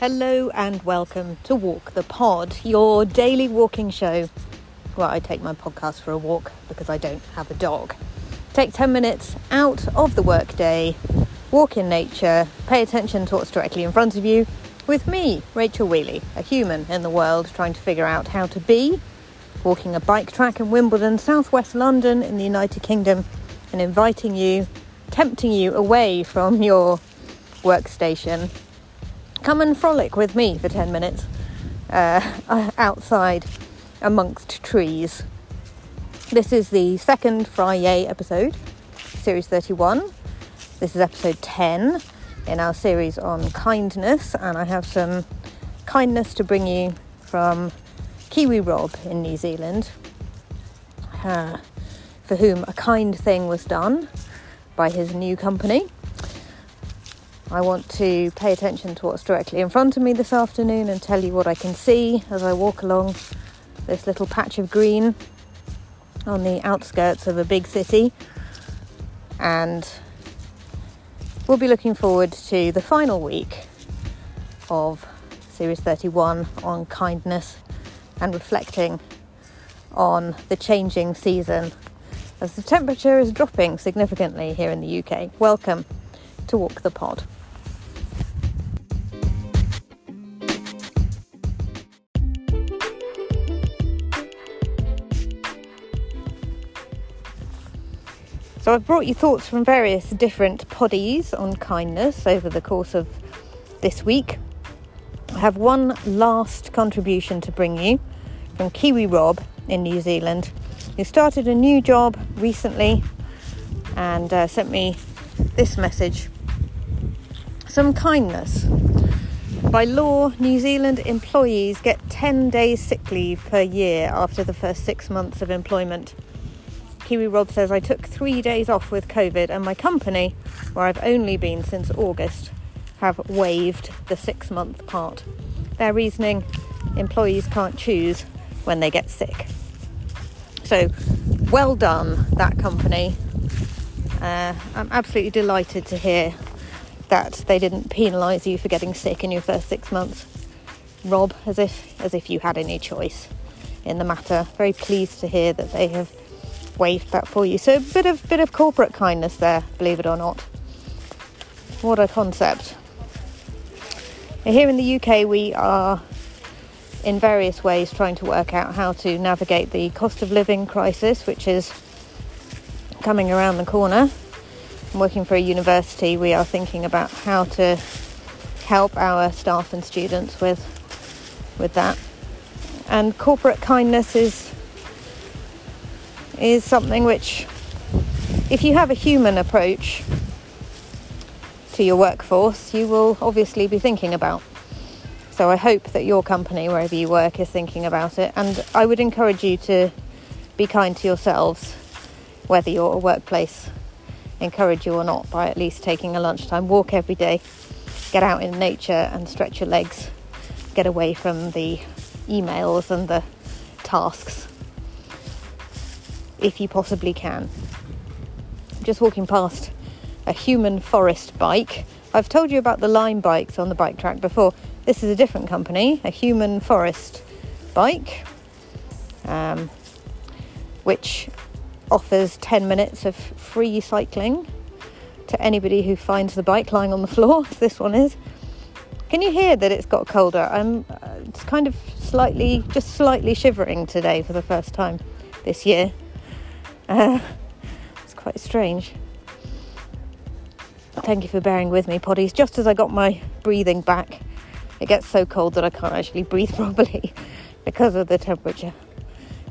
Hello and welcome to Walk the Pod, your daily walking show. Well, I take my podcast for a walk because I don't have a dog. Take 10 minutes out of the workday, walk in nature, pay attention to what's directly in front of you with me, Rachel Wheely, a human in the world trying to figure out how to be, walking a bike track in Wimbledon, southwest London in the United Kingdom, and inviting you, tempting you away from your workstation come and frolic with me for 10 minutes uh, outside amongst trees. This is the second Friday episode, series 31. This is episode 10 in our series on kindness, and I have some kindness to bring you from Kiwi Rob in New Zealand, uh, for whom a kind thing was done by his new company. I want to pay attention to what's directly in front of me this afternoon and tell you what I can see as I walk along this little patch of green on the outskirts of a big city. And we'll be looking forward to the final week of Series 31 on kindness and reflecting on the changing season as the temperature is dropping significantly here in the UK. Welcome to Walk the Pod. So I've brought you thoughts from various different poddies on kindness over the course of this week. I have one last contribution to bring you from Kiwi Rob in New Zealand, who started a new job recently and uh, sent me this message. Some kindness. By law, New Zealand employees get 10 days sick leave per year after the first six months of employment. Kiwi Rob says I took three days off with COVID, and my company, where I've only been since August, have waived the six month part. Their reasoning employees can't choose when they get sick. So, well done, that company. Uh, I'm absolutely delighted to hear that they didn't penalise you for getting sick in your first six months. Rob, as if as if you had any choice in the matter. Very pleased to hear that they have waived that for you. So a bit of bit of corporate kindness there, believe it or not. What a concept. Here in the UK, we are in various ways trying to work out how to navigate the cost of living crisis, which is coming around the corner. I'm working for a university. We are thinking about how to help our staff and students with with that. And corporate kindness is is something which, if you have a human approach to your workforce, you will obviously be thinking about. So I hope that your company, wherever you work, is thinking about it. And I would encourage you to be kind to yourselves, whether your workplace encourage you or not, by at least taking a lunchtime walk every day. Get out in nature and stretch your legs. Get away from the emails and the tasks if you possibly can. Just walking past a HumanForest bike. I've told you about the Lime bikes on the bike track before. This is a different company, a HumanForest bike, um, which offers 10 minutes of free cycling to anybody who finds the bike lying on the floor, this one is. Can you hear that it's got colder? I'm uh, it's kind of slightly, just slightly shivering today for the first time this year. It's quite strange. Thank you for bearing with me, poddies. Just as I got my breathing back, it gets so cold that I can't actually breathe properly because of the temperature.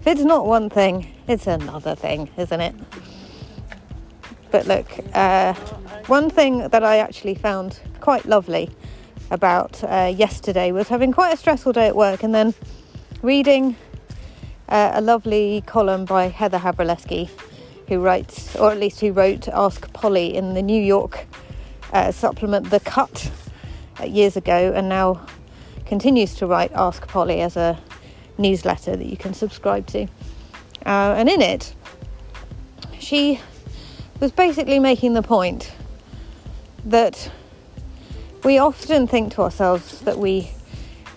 If it's not one thing, it's another thing, isn't it? But look, uh, one thing that I actually found quite lovely about uh, yesterday was having quite a stressful day at work and then reading uh, a lovely column by Heather Havrilesky, who writes, or at least who wrote Ask Polly in the New York uh, supplement The Cut uh, years ago, and now continues to write Ask Polly as a newsletter that you can subscribe to. Uh, and in it, she was basically making the point that we often think to ourselves that we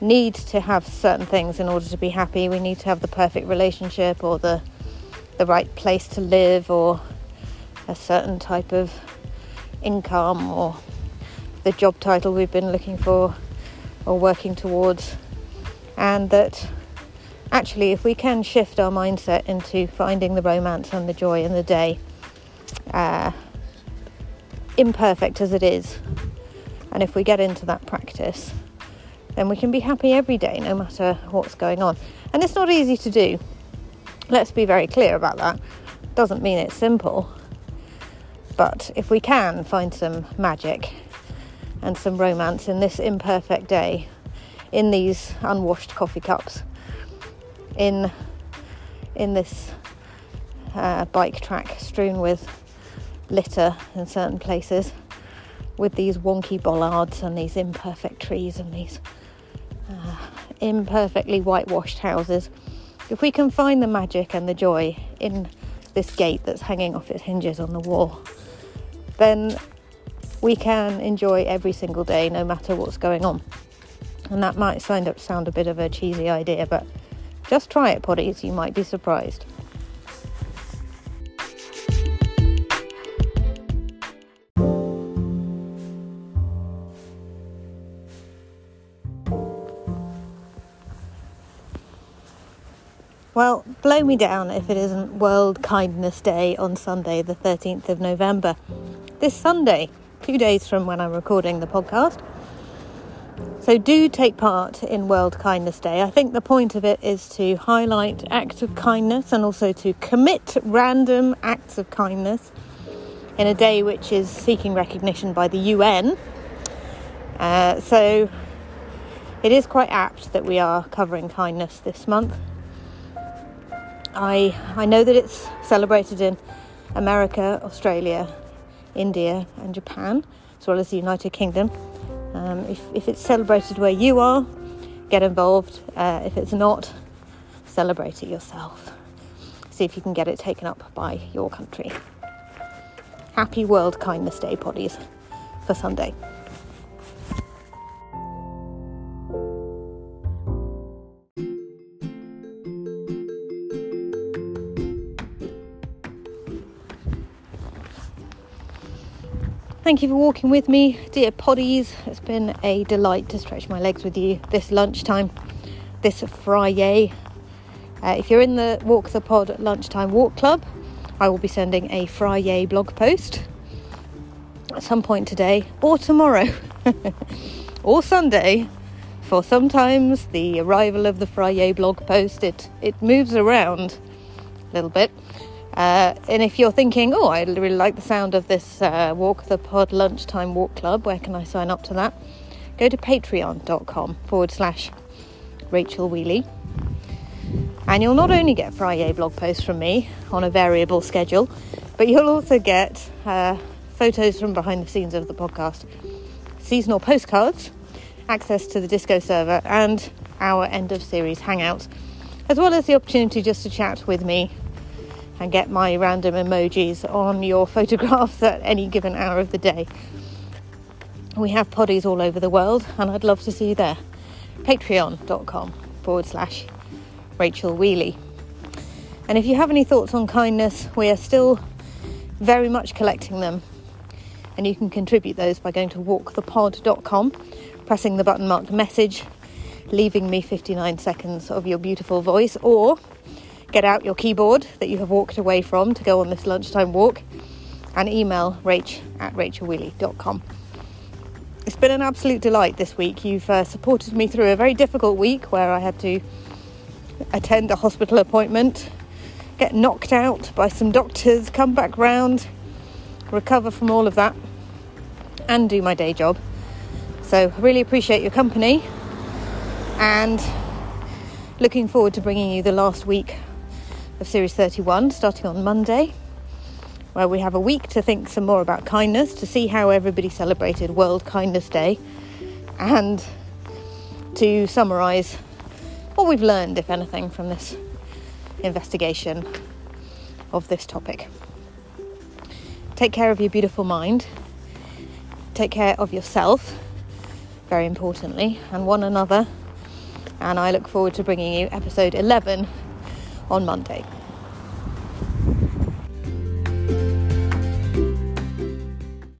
need to have certain things in order to be happy. We need to have the perfect relationship or the the right place to live or a certain type of income or the job title we've been looking for or working towards. And that actually, if we can shift our mindset into finding the romance and the joy in the day, uh, imperfect as it is, and if we get into that practice, then we can be happy every day, no matter what's going on. And it's not easy to do. Let's be very clear about that. Doesn't mean it's simple. But if we can find some magic and some romance in this imperfect day, in these unwashed coffee cups, in in this uh, bike track strewn with litter in certain places, with these wonky bollards and these imperfect trees and these Ah, imperfectly whitewashed houses. If we can find the magic and the joy in this gate that's hanging off its hinges on the wall, then we can enjoy every single day no matter what's going on. And that might sound, sound a bit of a cheesy idea, but just try it, poddies, you might be surprised. Blow me down if it isn't World Kindness Day on Sunday, the 13th of November. This Sunday, two days from when I'm recording the podcast. So, do take part in World Kindness Day. I think the point of it is to highlight acts of kindness and also to commit random acts of kindness in a day which is seeking recognition by the UN. Uh, so, it is quite apt that we are covering kindness this month. I I know that it's celebrated in America, Australia, India, and Japan, as well as the United Kingdom. Um, if, if it's celebrated where you are, get involved. Uh, if it's not, celebrate it yourself. See if you can get it taken up by your country. Happy World Kindness Day, Poddies, for Sunday. Thank you for walking with me, dear poddies. It's been a delight to stretch my legs with you this lunchtime, this Friday. Uh, if you're in the Walk the Pod Lunchtime Walk Club, I will be sending a Friday blog post at some point today or tomorrow or Sunday. For sometimes the arrival of the Friday blog post it it moves around a little bit. Uh, and if you're thinking, oh, I really like the sound of this uh, Walk the Pod Lunchtime Walk Club, where can I sign up to that? Go to patreon.com forward slash Rachel Wheely. And you'll not only get Friday blog posts from me on a variable schedule, but you'll also get uh, photos from behind the scenes of the podcast, seasonal postcards, access to the Discord server, and our end of series hangouts, as well as the opportunity just to chat with me and get my random emojis on your photographs at any given hour of the day. We have poddies all over the world, and I'd love to see you there. Patreon.com forward slash Rachel Wheely. And if you have any thoughts on kindness, we are still very much collecting them. And you can contribute those by going to walkthepod.com, pressing the button marked message, leaving me 59 seconds of your beautiful voice, or get out your keyboard that you have walked away from to go on this lunchtime walk and email rach at rachelwheely.com. It's been an absolute delight this week. You've uh, supported me through a very difficult week where I had to attend a hospital appointment, get knocked out by some doctors, come back round, recover from all of that, and do my day job. So, I really appreciate your company and looking forward to bringing you the last week of Series 31 starting on Monday, where we have a week to think some more about kindness, to see how everybody celebrated World Kindness Day, and to summarise what we've learned, if anything, from this investigation of this topic. Take care of your beautiful mind, take care of yourself, very importantly, and one another. And I look forward to bringing you episode 11 on Monday.